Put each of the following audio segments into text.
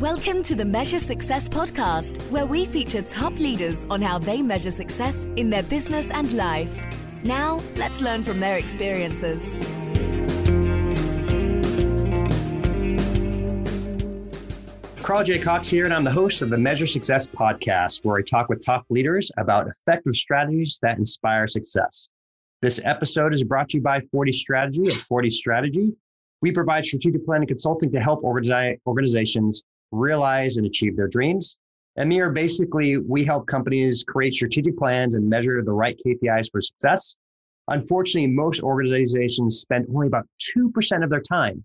Welcome to the Measure Success podcast, where we feature top leaders on how they measure success in their business and life. Now, let's learn from their experiences. Carl J. Cox here, and I'm the host of the Measure Success podcast, where I talk with top leaders about effective strategies that inspire success. This episode is brought to you by Forte Strategy at Forte Strategy. We provide strategic planning consulting to help organizations realize and achieve their dreams. Amir, basically, we help companies create strategic plans and measure the right KPIs for success. Unfortunately, most organizations spend only about 2% of their time,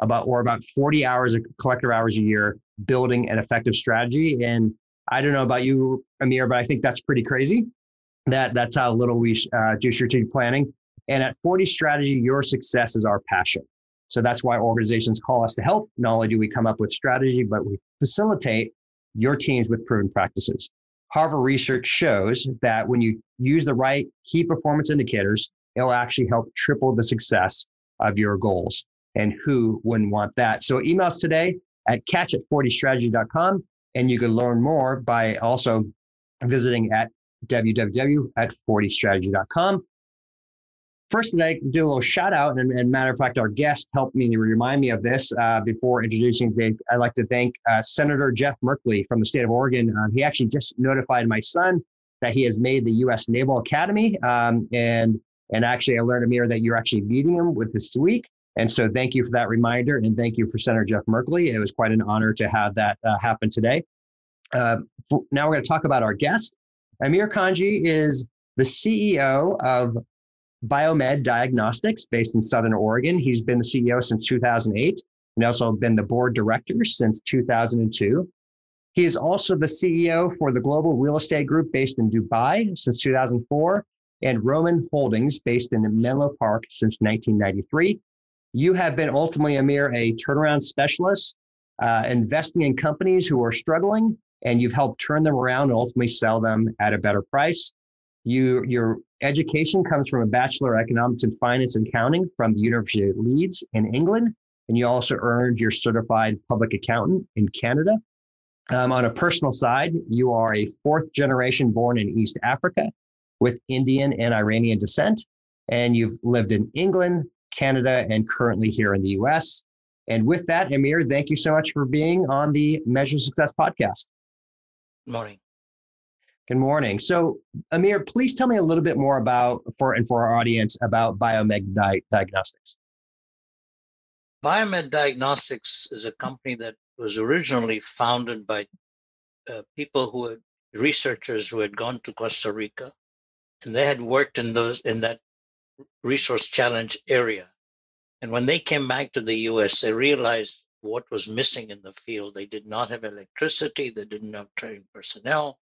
about or about 40 hours of collective hours a year building an effective strategy. And I don't know about you, Amir, but I think that's pretty crazy. That that's how little we uh, do strategic planning. And at Forte Strategy, your success is our passion. So that's why organizations call us to help. Not only do we come up with strategy, but we facilitate your teams with proven practices. Harvard research shows that when you use the right key performance indicators, it'll actually help triple the success of your goals. And who wouldn't want that? So email us today at catch at fortestrategy.com. And you can learn more by also visiting at www at fortestrategy.com. First, I'd like to do a little shout out, and, and matter of fact, our guest helped me remind me of this uh, before introducing Dave. I'd like to thank uh, Senator Jeff Merkley from the state of Oregon. Um, he actually just notified my son that he has made the U.S. Naval Academy, um, and and actually, I learned Amir that you're actually meeting him with this week. And so, thank you for that reminder, and thank you for Senator Jeff Merkley. It was quite an honor to have that uh, happen today. Uh, for, now, we're going to talk about our guest. Amir Kanji is the CEO of Biomed Diagnostics based in Southern Oregon. He's been the CEO since 2008 and also been the board director since 2002. He is also the CEO for the Global Real Estate Group based in Dubai since 2004 and Roman Holdings based in Menlo Park since 1993. You have been ultimately, Amir, a turnaround specialist, uh, investing in companies who are struggling, and you've helped turn them around and ultimately sell them at a better price. You, your education comes from a Bachelor of Economics and Finance and Accounting from the University of Leeds in England. And you also earned your certified public accountant in Canada. Um, on a personal side, you are a fourth generation born in East Africa with Indian and Iranian descent. And you've lived in England, Canada, and currently here in the US. And with that, Amir, thank you so much for being on the Measure Success podcast. Morning. Good morning. So, Amir, please tell me a little bit more about for and for our audience about Biomed Di- Diagnostics. Biomed Diagnostics is a company that was originally founded by uh, people who had researchers who had gone to Costa Rica, and they had worked in those in that resource challenge area. And when they came back to the U.S., they realized what was missing in the field. They did not have electricity. They didn't have trained personnel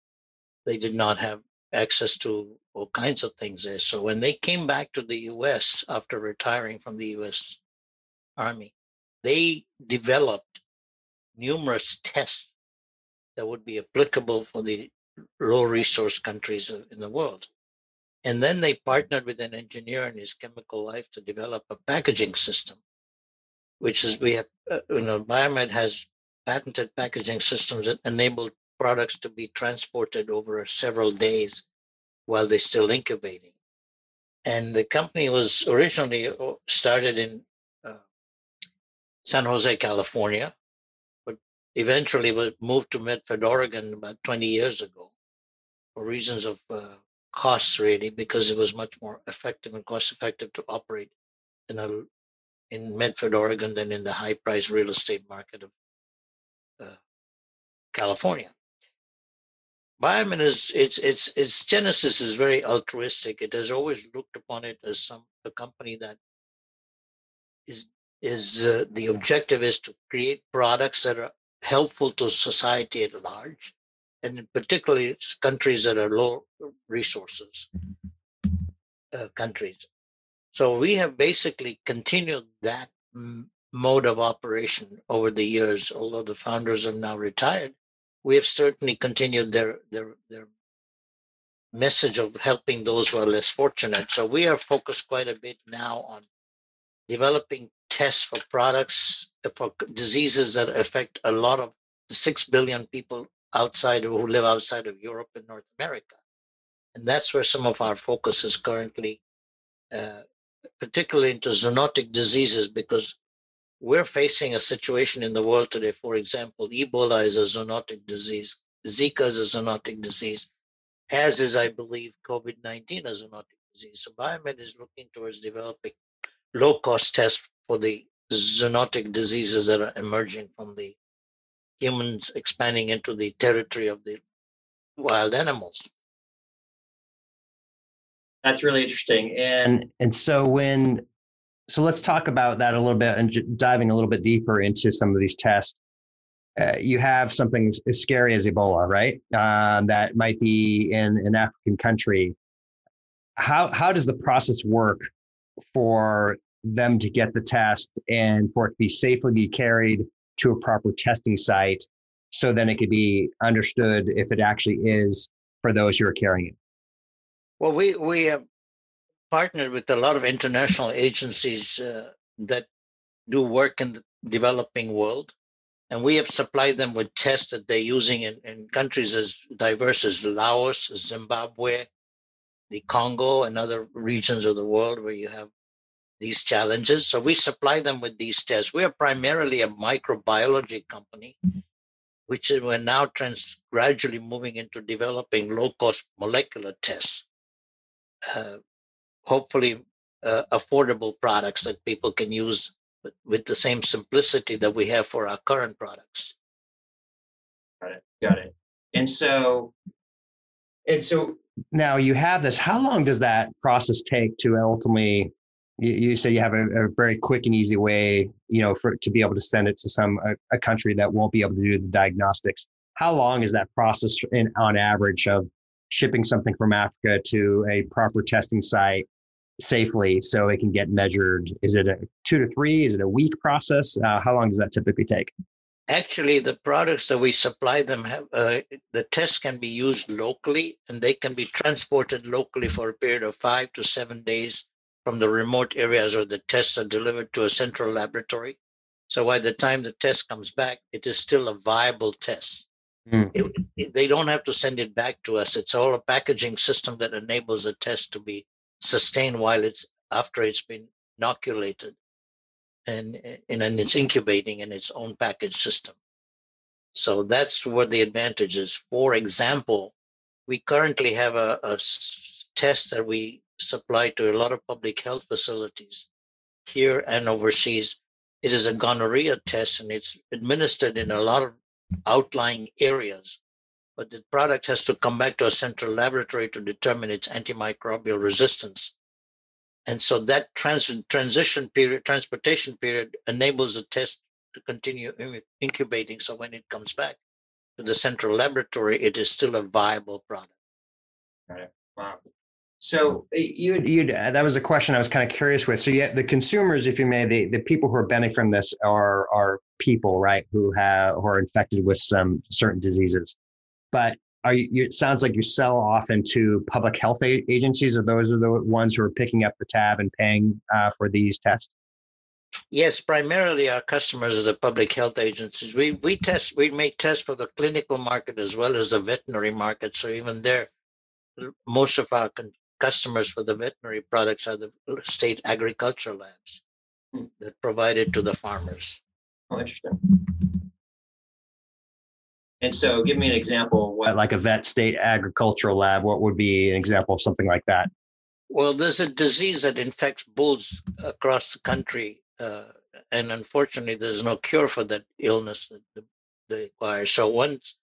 they did not have access to all kinds of things there. So when they came back to the US after retiring from the US Army, they developed numerous tests that would be applicable for the low resource countries in the world. And then they partnered with an engineer in his chemical life to develop a packaging system, which is we have, uh, you know, Biomed has patented packaging systems that enable products to be transported over several days while they're still incubating. And the company was originally uh, started in uh, San Jose, California, but eventually was moved to Medford, Oregon about 20 years ago for reasons of uh, costs, really, because it was much more effective and cost effective to operate in a in Medford, Oregon, than in the high price real estate market of uh, California. Biomed is its its its genesis is very altruistic. It has always looked upon it as some a company that is is uh, the objective is to create products that are helpful to society at large, and particularly countries that are low resources uh, countries. So we have basically continued that mode of operation over the years. Although the founders are now retired, we have certainly continued their their their message of helping those who are less fortunate. So we are focused quite a bit now on developing tests for products for diseases that affect a lot of the six billion people outside who live outside of Europe and North America. And that's where some of our focus is currently, uh, particularly into zoonotic diseases, because we're facing a situation in the world today. For example, Ebola is a zoonotic disease, Zika is a zoonotic disease, as is, I believe, COVID 19 a zoonotic disease. So Biomed is looking towards developing low cost tests for the zoonotic diseases that are emerging from the humans expanding into the territory of the wild animals. That's really interesting. And and so when so let's talk about that a little bit and j- diving a little bit deeper into some of these tests. Uh, you have something as scary as Ebola, right? Uh, that might be in an African country. How how does the process work for them to get the test and for it to be safely be carried to a proper testing site so then it could be understood if it actually is for those who are carrying it well we we have partnered with a lot of international agencies uh, that do work in the developing world and we have supplied them with tests that they're using in, in countries as diverse as laos zimbabwe the congo and other regions of the world where you have these challenges. So we supply them with these tests. We are primarily a microbiology company, which is, we're now trans, gradually moving into developing low cost molecular tests. Uh, hopefully, uh, affordable products that people can use with, the same simplicity that we have for our current products. Got it. Got it. And so, and so now you have this. How long does that process take to ultimately you, you say you have a, a, very quick and easy way, you know, for to be able to send it to some a, a country that won't be able to do the diagnostics. How long is that process in, on average of shipping something from Africa to a proper testing site safely so it can get measured? Is it a two to three? Is it a week process? Uh, how long does that typically take? Actually, the products that we supply them have uh, the tests can be used locally and they can be transported locally for a period of five to seven days from the remote areas where the tests are delivered to a central laboratory. So by the time the test comes back, it is still a viable test. Mm. It, it, they don't have to send it back to us. It's all a packaging system that enables a test to be sustained while it's after it's been inoculated and, and, and it's incubating in its own package system. So that's where the advantage is. For example, we currently have a, a test that we supply to a lot of public health facilities here and overseas. It is a gonorrhea test and it's administered in a lot of outlying areas. But the product has to come back to a central laboratory to determine its antimicrobial resistance. And so that trans- transition period, transportation period enables the test to continue incubating. So when it comes back to the central laboratory, it is still a viable product. Right. Wow. So eh, you you uh, that was a question I was kind of curious with. So yeah, the consumers, if you may, the, the people who are benefiting from this are are people, right, who have who are infected with some certain diseases. But are you, it sounds like you sell off into public health agencies, or those are the ones who are picking up the tab and paying uh, for these tests? Yes, primarily our customers are the public health agencies. We we test we make tests for the clinical market as well as the veterinary market. So even there, most of our con- customers for the veterinary products are the state agriculture labs hmm. that provide it to the farmers. Oh, interesting. And so, give me an example. What, like a vet state agricultural lab, what would be an example of something like that? Well, there's a disease that infects bulls across the country, uh, and unfortunately, there's no cure for that illness that they acquire. So once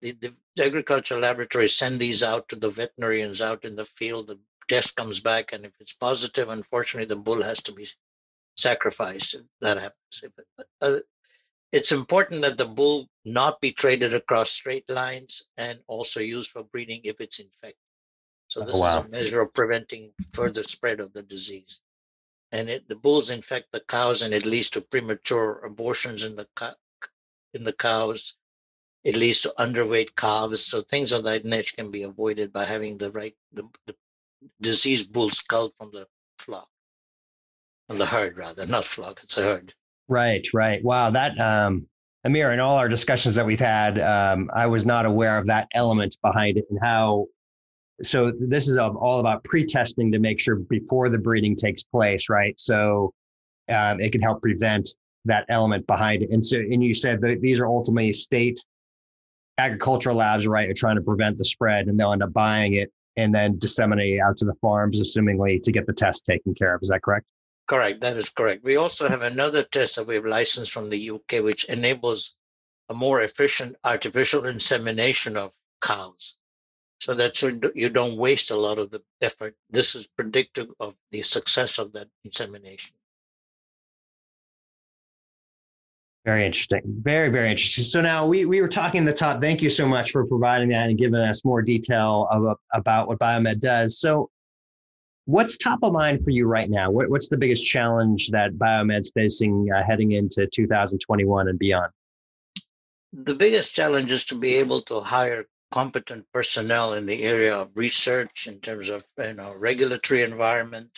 the, the, agricultural laboratories send these out to the veterinarians out in the field. The test comes back, and if it's positive, unfortunately, the bull has to be sacrificed if that happens. If it, uh, it's important that the bull not be traded across straight lines and also used for breeding if it's infected. So oh, this oh, wow. is a measure of preventing further spread of the disease. And it, the bulls infect the cows, and it leads to premature abortions in the in the cows. It leads to underweight calves. So things of that nature can be avoided by having the right the, the diseased bulls culled from the flock, from the herd rather, not flock. It's a herd. Right, right. Wow, that um, Amir, in all our discussions that we've had, um, I was not aware of that element behind it and how so this is all about pre-testing to make sure before the breeding takes place, right? So um, it can help prevent that element behind it. And so, and you said that these are ultimately state agricultural labs, right, are trying to prevent the spread, and they'll end up buying it and then disseminate it out to the farms, assumingly to get the test taken care of. Is that correct? Correct. That is correct. We also have another test that we've licensed from the UK, which enables a more efficient artificial insemination of cows so that you don't waste a lot of the effort. This is predictive of the success of that insemination. Very interesting. Very, very interesting. So now we, we were talking the top. Thank you so much for providing that and giving us more detail of, about what Biomed does. So what's top of mind for you right now? What, what's the biggest challenge that Biomed's facing uh, heading into 2021 and beyond? The biggest challenge is to be able to hire competent personnel in the area of research in terms of you know regulatory environment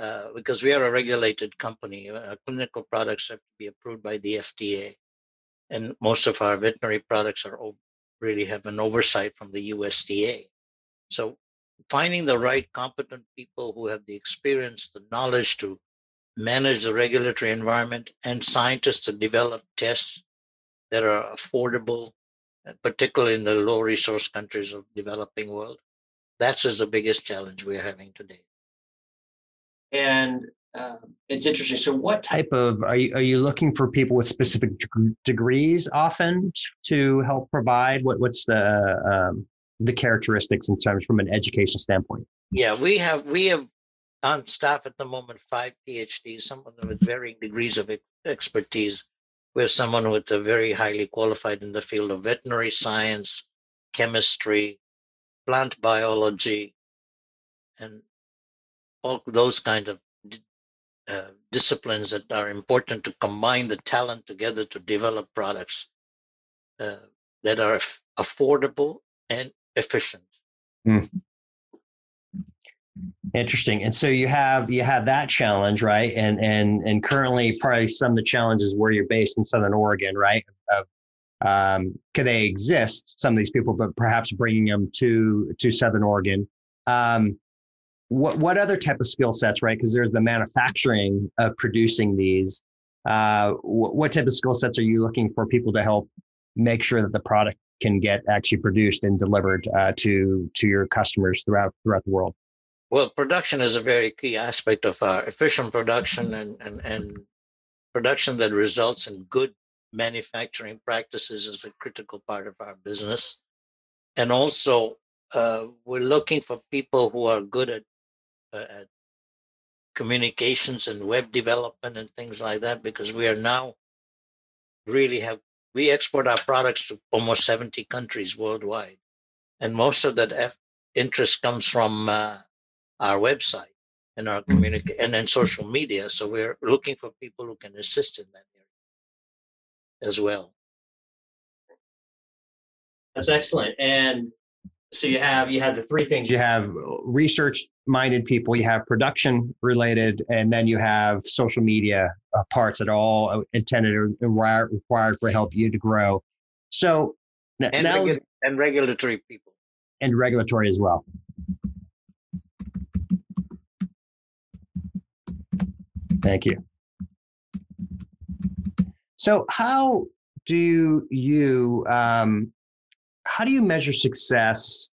uh, because we are a regulated company uh, clinical products have to be approved by the fda and most of our veterinary products are really have an oversight from the usda so finding the right competent people who have the experience the knowledge to manage the regulatory environment and scientists to develop tests that are affordable particularly in the low resource countries of developing world. That's is the biggest challenge we're having today. And uh, it's interesting. So, what type of are you are you looking for people with specific degrees often to help provide? What what's the um, the characteristics in terms from an education standpoint? Yeah, we have we have on staff at the moment five PhDs, some of them with varying degrees of expertise we have someone with a very highly qualified in the field of veterinary science, chemistry, plant biology, and all those kind of uh, disciplines that are important to combine the talent together to develop products uh, that are affordable and efficient. Mm. Interesting. And so you have you have that challenge, right? And and and currently probably some of the challenges where you're based in Southern Oregon, right? Of um, could they exist some of these people, but perhaps bringing them to to Southern Oregon. Um, what what other type of skill sets, right? Because there's the manufacturing of producing these. Uh, what, what type of skill sets are you looking for people to help make sure that the product can get actually produced and delivered uh, to to your customers throughout throughout the world? Well, production is a very key aspect of our efficient production and, and, and production that results in good manufacturing practices is a critical part of our business. And also, uh, we're looking for people who are good at, uh, at communications and web development and things like that because we are now really have we export our products to almost 70 countries worldwide and most of that F- interest comes from uh, our website and our mm-hmm. communicate and then social media. So we're looking for people who can assist in that area as well. That's excellent. And so you have you have the three things. You have research minded people, you have production related, and then you have social media uh, parts that are all intended or required for help you to grow. So and, now, regu- and regulatory people and regulatory as well. Thank you. So, how do you um, how do you measure success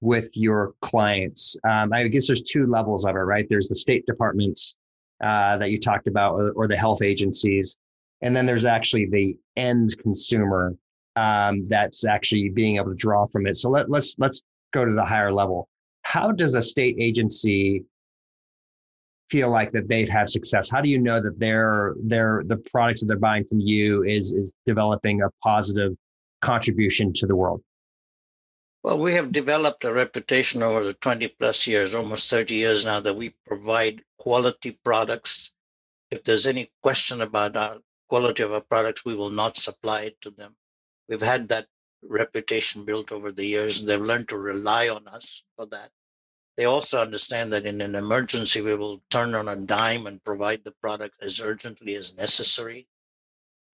with your clients? Um, I guess there's two levels of it, right? There's the state departments uh, that you talked about, or, or, the health agencies, and then there's actually the end consumer um, that's actually being able to draw from it. So let, let's let's go to the higher level. How does a state agency feel like that they've had success? How do you know that their their the products that they're buying from you is is developing a positive contribution to the world? Well, we have developed a reputation over the 20 plus years, almost 30 years now, that we provide quality products. If there's any question about our quality of our products, we will not supply it to them. We've had that reputation built over the years, and they've learned to rely on us for that. They also understand that in an emergency, we will turn on a dime and provide the product as urgently as necessary.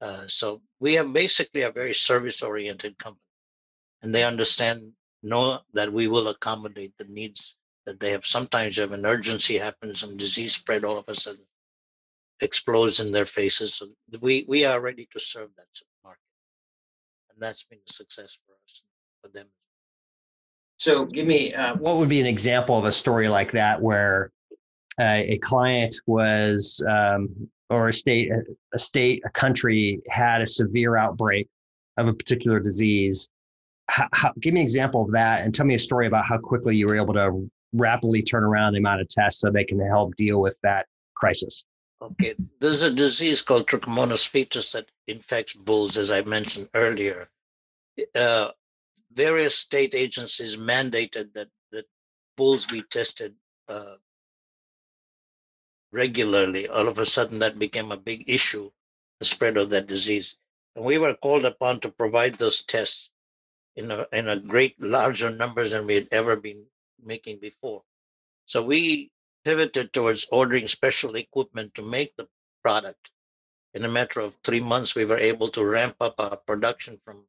Uh, so we have basically a very service-oriented company, and they understand, know that we will accommodate the needs that they have. Sometimes if an urgency happens, some disease spread all of a sudden explodes in their faces. So we we are ready to serve that market, and that's been a success for us for them. So, give me uh, what would be an example of a story like that where a client was, um, or a state, a state, a country had a severe outbreak of a particular disease. How, how, give me an example of that, and tell me a story about how quickly you were able to rapidly turn around the amount of tests so they can help deal with that crisis. Okay, there's a disease called Trichomonas foetus that infects bulls, as I mentioned earlier. Uh, various state agencies mandated that that bulls be tested uh, regularly. All of a sudden, that became a big issue, the spread of that disease, and we were called upon to provide those tests in a in a great larger numbers than we had ever been making before. So we pivoted towards ordering special equipment to make the product. In a matter of three months, we were able to ramp up our production from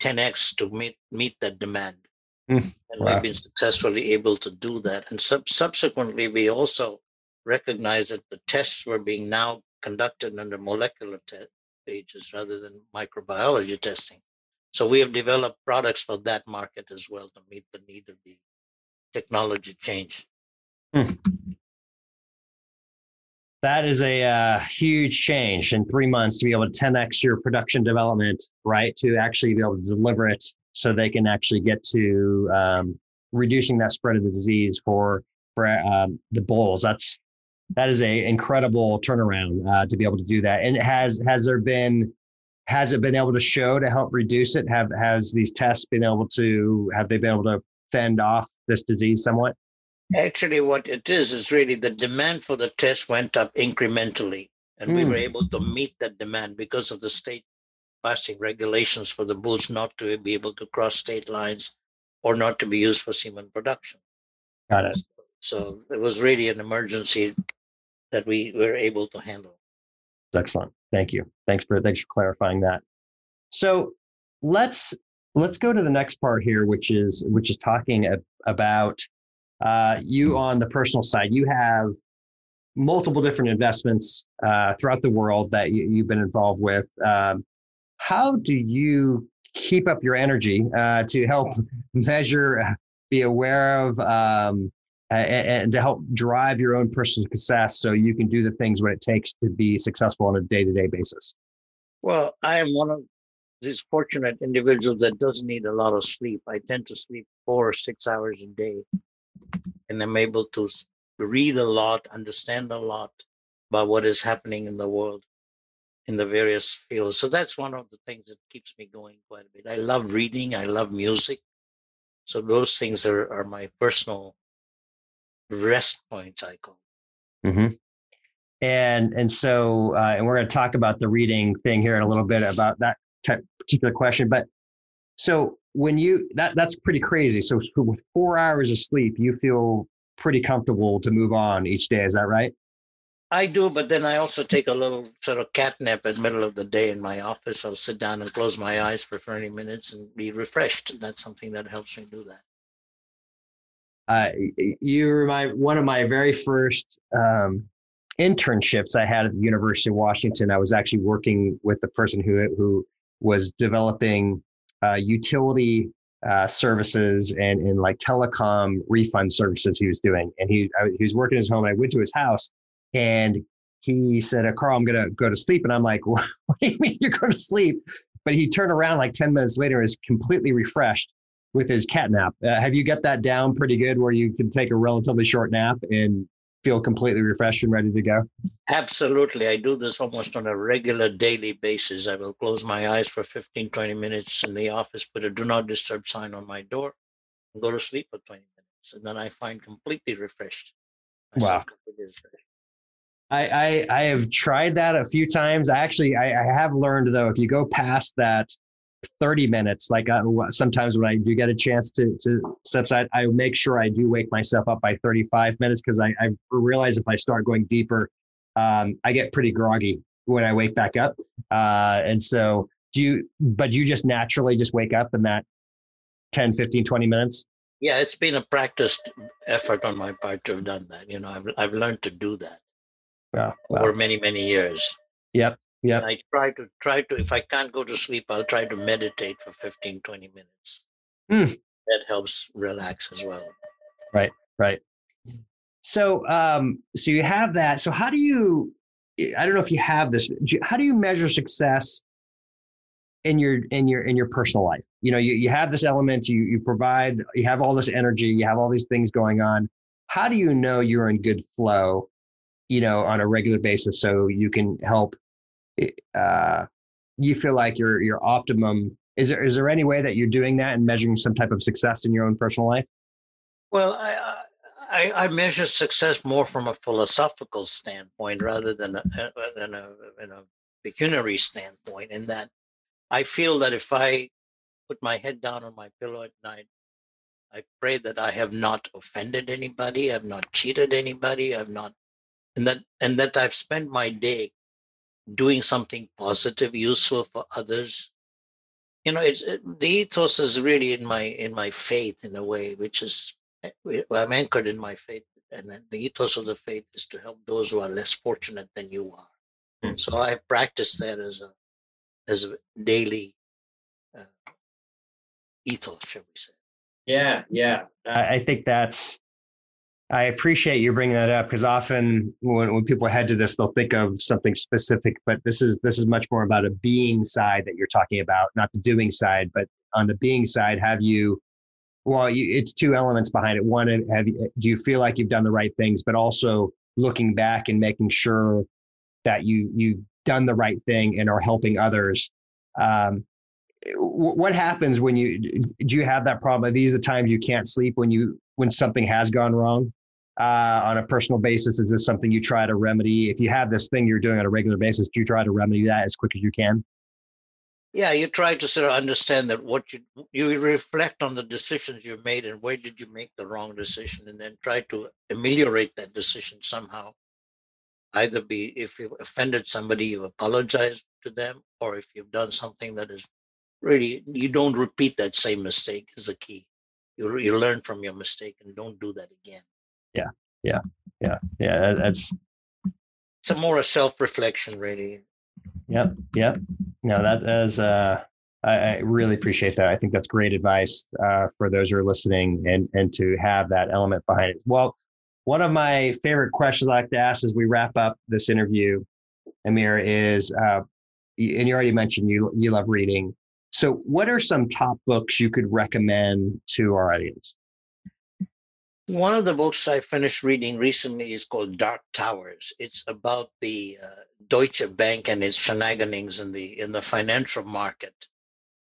10x to meet meet that demand. Mm, and wow. we've been successfully able to do that. And sub- subsequently, we also recognized that the tests were being now conducted under molecular te- stages rather than microbiology testing. So we have developed products for that market as well to meet the need of the technology change. Hmm. That is a uh, huge change in three months to be able to 10x your production development, right? To actually be able to deliver it so they can actually get to um, reducing that spread of the disease for for um, the bulls. That's that is a incredible turnaround uh, to be able to do that. And has has there been has it been able to show to help reduce it? Have has these tests been able to have they been able to fend off this disease somewhat? Actually, what it is is really the demand for the test went up incrementally, and mm. we were hmm. able to meet that demand because of the state passing regulations for the bulls not to be able to cross state lines or not to be used for semen production. Got it. So it was really an emergency that we were able to handle. Excellent. Thank you. Thanks for thanks for clarifying that. So let's let's go to the next part here, which is which is talking about uh, you on the personal side, you have multiple different investments uh, throughout the world that you, have been involved with. Um, how do you keep up your energy uh, to help measure, be aware of, um, and, and, to help drive your own personal success so you can do the things what it takes to be successful on a day-to-day basis? Well, I am one of these fortunate individuals that doesn't need a lot of sleep. I tend to sleep four or six hours a day and I'm able to read a lot, understand a lot about what is happening in the world in the various fields. So that's one of the things that keeps me going quite a bit. I love reading, I love music. So those things are, are my personal rest points, I call. Mm-hmm. And and so uh, and we're going to talk about the reading thing here in a little bit about that type, particular question. But so when you that that's pretty crazy. So with four hours of sleep, you feel pretty comfortable to move on each day. Is that right? I do, but then I also take a little sort of cat nap in the middle of the day in my office. I'll sit down and close my eyes for 30 minutes and be refreshed. That's something that helps me do that. You remind one of my very first um, internships I had at the University of Washington. I was actually working with the person who who was developing uh, utility uh, services and in like telecom refund services he was doing. And he I, he was working his home. I went to his house, and he said, uh, "Carl, I'm gonna go to sleep." And I'm like, "What do you mean you're going to sleep?" But he turned around like ten minutes later, is completely refreshed with his cat nap. Uh, have you got that down pretty good, where you can take a relatively short nap and feel completely refreshed and ready to go? Absolutely. I do this almost on a regular daily basis. I will close my eyes for 15, 20 minutes in the office, put a do not disturb sign on my door, and go to sleep for 20 minutes. And then I find completely refreshed. I wow. Completely refreshed. I, I, I have tried that a few times. I actually I, I have learned though if you go past that 30 minutes. Like uh, sometimes when I do get a chance to to step aside, I make sure I do wake myself up by 35 minutes because I, I realize if I start going deeper, um, I get pretty groggy when I wake back up. Uh, and so do you, but you just naturally just wake up in that 10, 15, 20 minutes? Yeah, it's been a practiced effort on my part to have done that. You know, I've, I've learned to do that yeah, over many, many years. Yep. Yeah. I try to try to if I can't go to sleep, I'll try to meditate for 15, 20 minutes. Mm. That helps relax as well. Right, right. So um so you have that. So how do you I don't know if you have this, how do you measure success in your in your in your personal life? You know, you, you have this element, you you provide, you have all this energy, you have all these things going on. How do you know you're in good flow, you know, on a regular basis so you can help uh, you feel like your your optimum is there is there any way that you're doing that and measuring some type of success in your own personal life? Well i i, I measure success more from a philosophical standpoint rather than a, than a, than a pecuniary standpoint in that i feel that if i put my head down on my pillow at night i pray that i have not offended anybody i've not cheated anybody i've not and that and that i've spent my day doing something positive, useful for others. You know, it's it, the ethos is really in my in my faith in a way, which is eh, I'm anchored in my faith, and the ethos of the faith is to help those who are less fortunate than you are. Mm-hmm. So I practice that as a as a daily uh, ethos, shall we say? Yeah, yeah. I think that's I appreciate you bringing that up because often when, when people head to this, they'll think of something specific, but this is this is much more about a being side that you're talking about, not the doing side. But on the being side, have you? Well, you, it's two elements behind it. One, have you, do you feel like you've done the right things, but also looking back and making sure that you you've done the right thing and are helping others. Um, what happens when you do you have that problem? Are these the times you can't sleep when you when something has gone wrong? Uh, on a personal basis? Is this something you try to remedy? If you have this thing you're doing on a regular basis, do you try to remedy that as quick as you can? Yeah, you try to sort of understand that what you you reflect on the decisions you've made and where did you make the wrong decision, and then try to ameliorate that decision somehow. Either be if you offended somebody, you apologize to them, or if you've done something that is really you don't repeat that same mistake is the key. You you learn from your mistake and don't do that again yeah yeah yeah yeah that's it's a more a self-reflection really yep yep no that is uh I, I really appreciate that. I think that's great advice uh, for those who are listening, and and to have that element behind it. Well, one of my favorite questions I like to ask as we wrap up this interview, Amir, is, uh, and you already mentioned you you love reading. So, what are some top books you could recommend to our audience? One of the books I finished reading recently is called Dark Towers. It's about the uh, Deutsche Bank and its shenanigans in the in the financial market.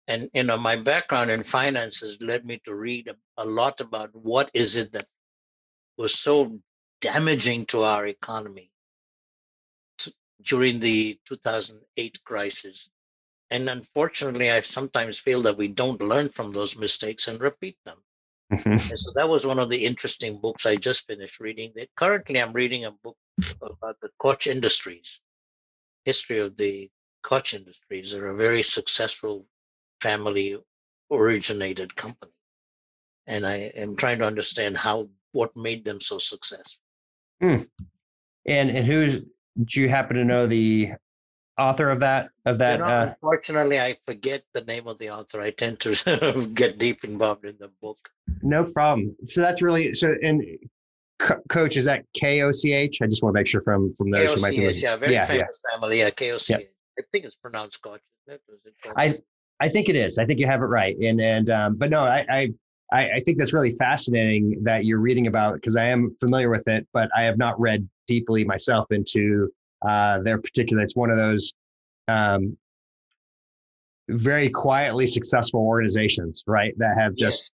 And you know, my background in finances led me to read a, a lot about what is it that was so damaging to our economy during the 2008 crisis. And unfortunately, I sometimes feel that we don't learn from those mistakes and repeat them. Mm-hmm. So that was one of the interesting books I just finished reading. Currently, I'm reading a book about the Koch Industries, history of the Koch Industries. They're a very successful family originated company. And I am trying to understand how what made them so successful. Mm. And and who's do you happen to know the author of that of that you know, uh, unfortunately i forget the name of the author. I tend to get deep involved in the book. No problem. So that's really so and coach is that k-o-c-h i just want to make sure from from those K-O-C-H, who might be yeah very yeah, famous yeah. family yeah k-o-c-h yeah. i think it's pronounced coach i i think it is. I think you have it right. And and um but no i i I, I think that's really fascinating that you're reading about because I am familiar with it, but I have not read deeply myself into uh, their particular. It's one of those um, very quietly successful organizations, right? That have just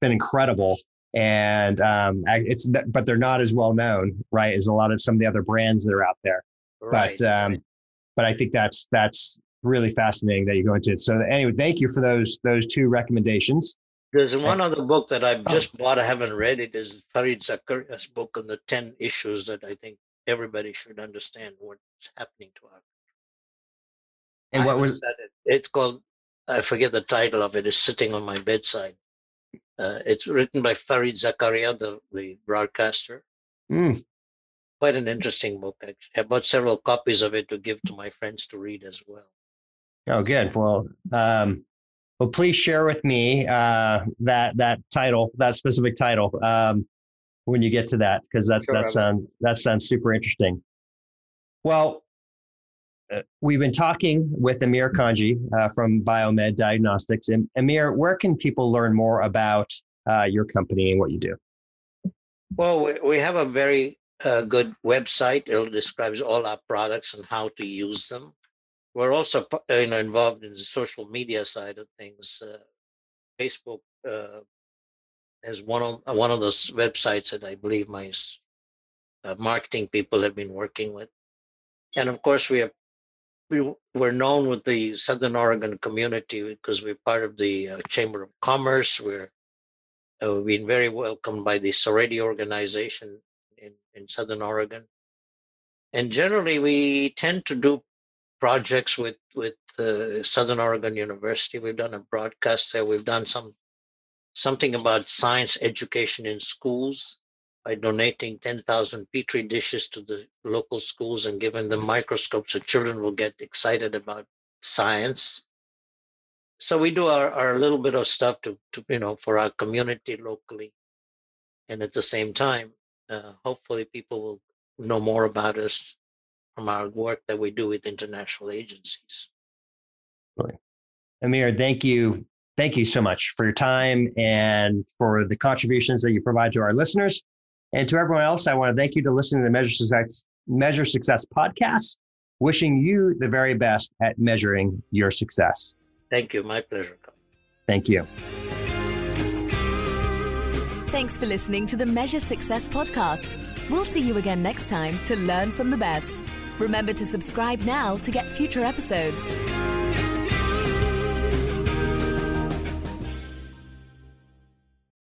been incredible. And um, it's, but they're not as well known, right, as a lot of some of the other brands that are out there. Right. But, um, but I think that's that's really fascinating that you go into it. So anyway, thank you for those those two recommendations. There's one other book that I've oh. just bought. I haven't read it. Is Fareed Zakaria's book on the ten issues that I think everybody should understand what's happening to our. And what was it. It's called. I forget the title of it. It's sitting on my bedside. Uh, it's written by Fareed Zakaria, the the broadcaster. Mm. Quite an interesting book. Actually. I bought several copies of it to give to my friends to read as well. Oh, good. Well, um, well, please share with me uh, that that title, that specific title, um, when you get to that, because that sure, that sounds that sounds super interesting. Well, uh, we've been talking with Amir Kanji uh, from Biomed Diagnostics. And Amir, where can people learn more about uh, your company and what you do? Well, we, we have a very uh, good website. It describes all our products and how to use them we're also you know involved in the social media side of things. Uh, Facebook is one of uh, one of those websites that I believe my uh, marketing people have been working with, and of course we have we, we're known with the Southern Oregon community because we're part of the uh, Chamber of Commerce. We're uh, we've been very welcomed by the SOREDI organization in, in Southern Oregon. And generally, we tend to do projects with with uh, Southern Oregon University. We've done a broadcast there. We've done some something about science education in schools by donating 10,000 petri dishes to the local schools and giving them microscopes so children will get excited about science. So we do our, our little bit of stuff to, to you know for our community locally, and at the same time, uh, hopefully people will know more about us from our work that we do with international agencies. Really. Amir, thank you. Thank you so much for your time and for the contributions that you provide to our listeners. And to everyone else, I want to thank you to listening to the Measure Success, Measure Success podcast. Wishing you the very best at measuring your success. Thank you. My pleasure. Thank you. Thanks for listening to the Measure Success podcast. We'll see you again next time to learn from the best. Remember to subscribe now to get future episodes.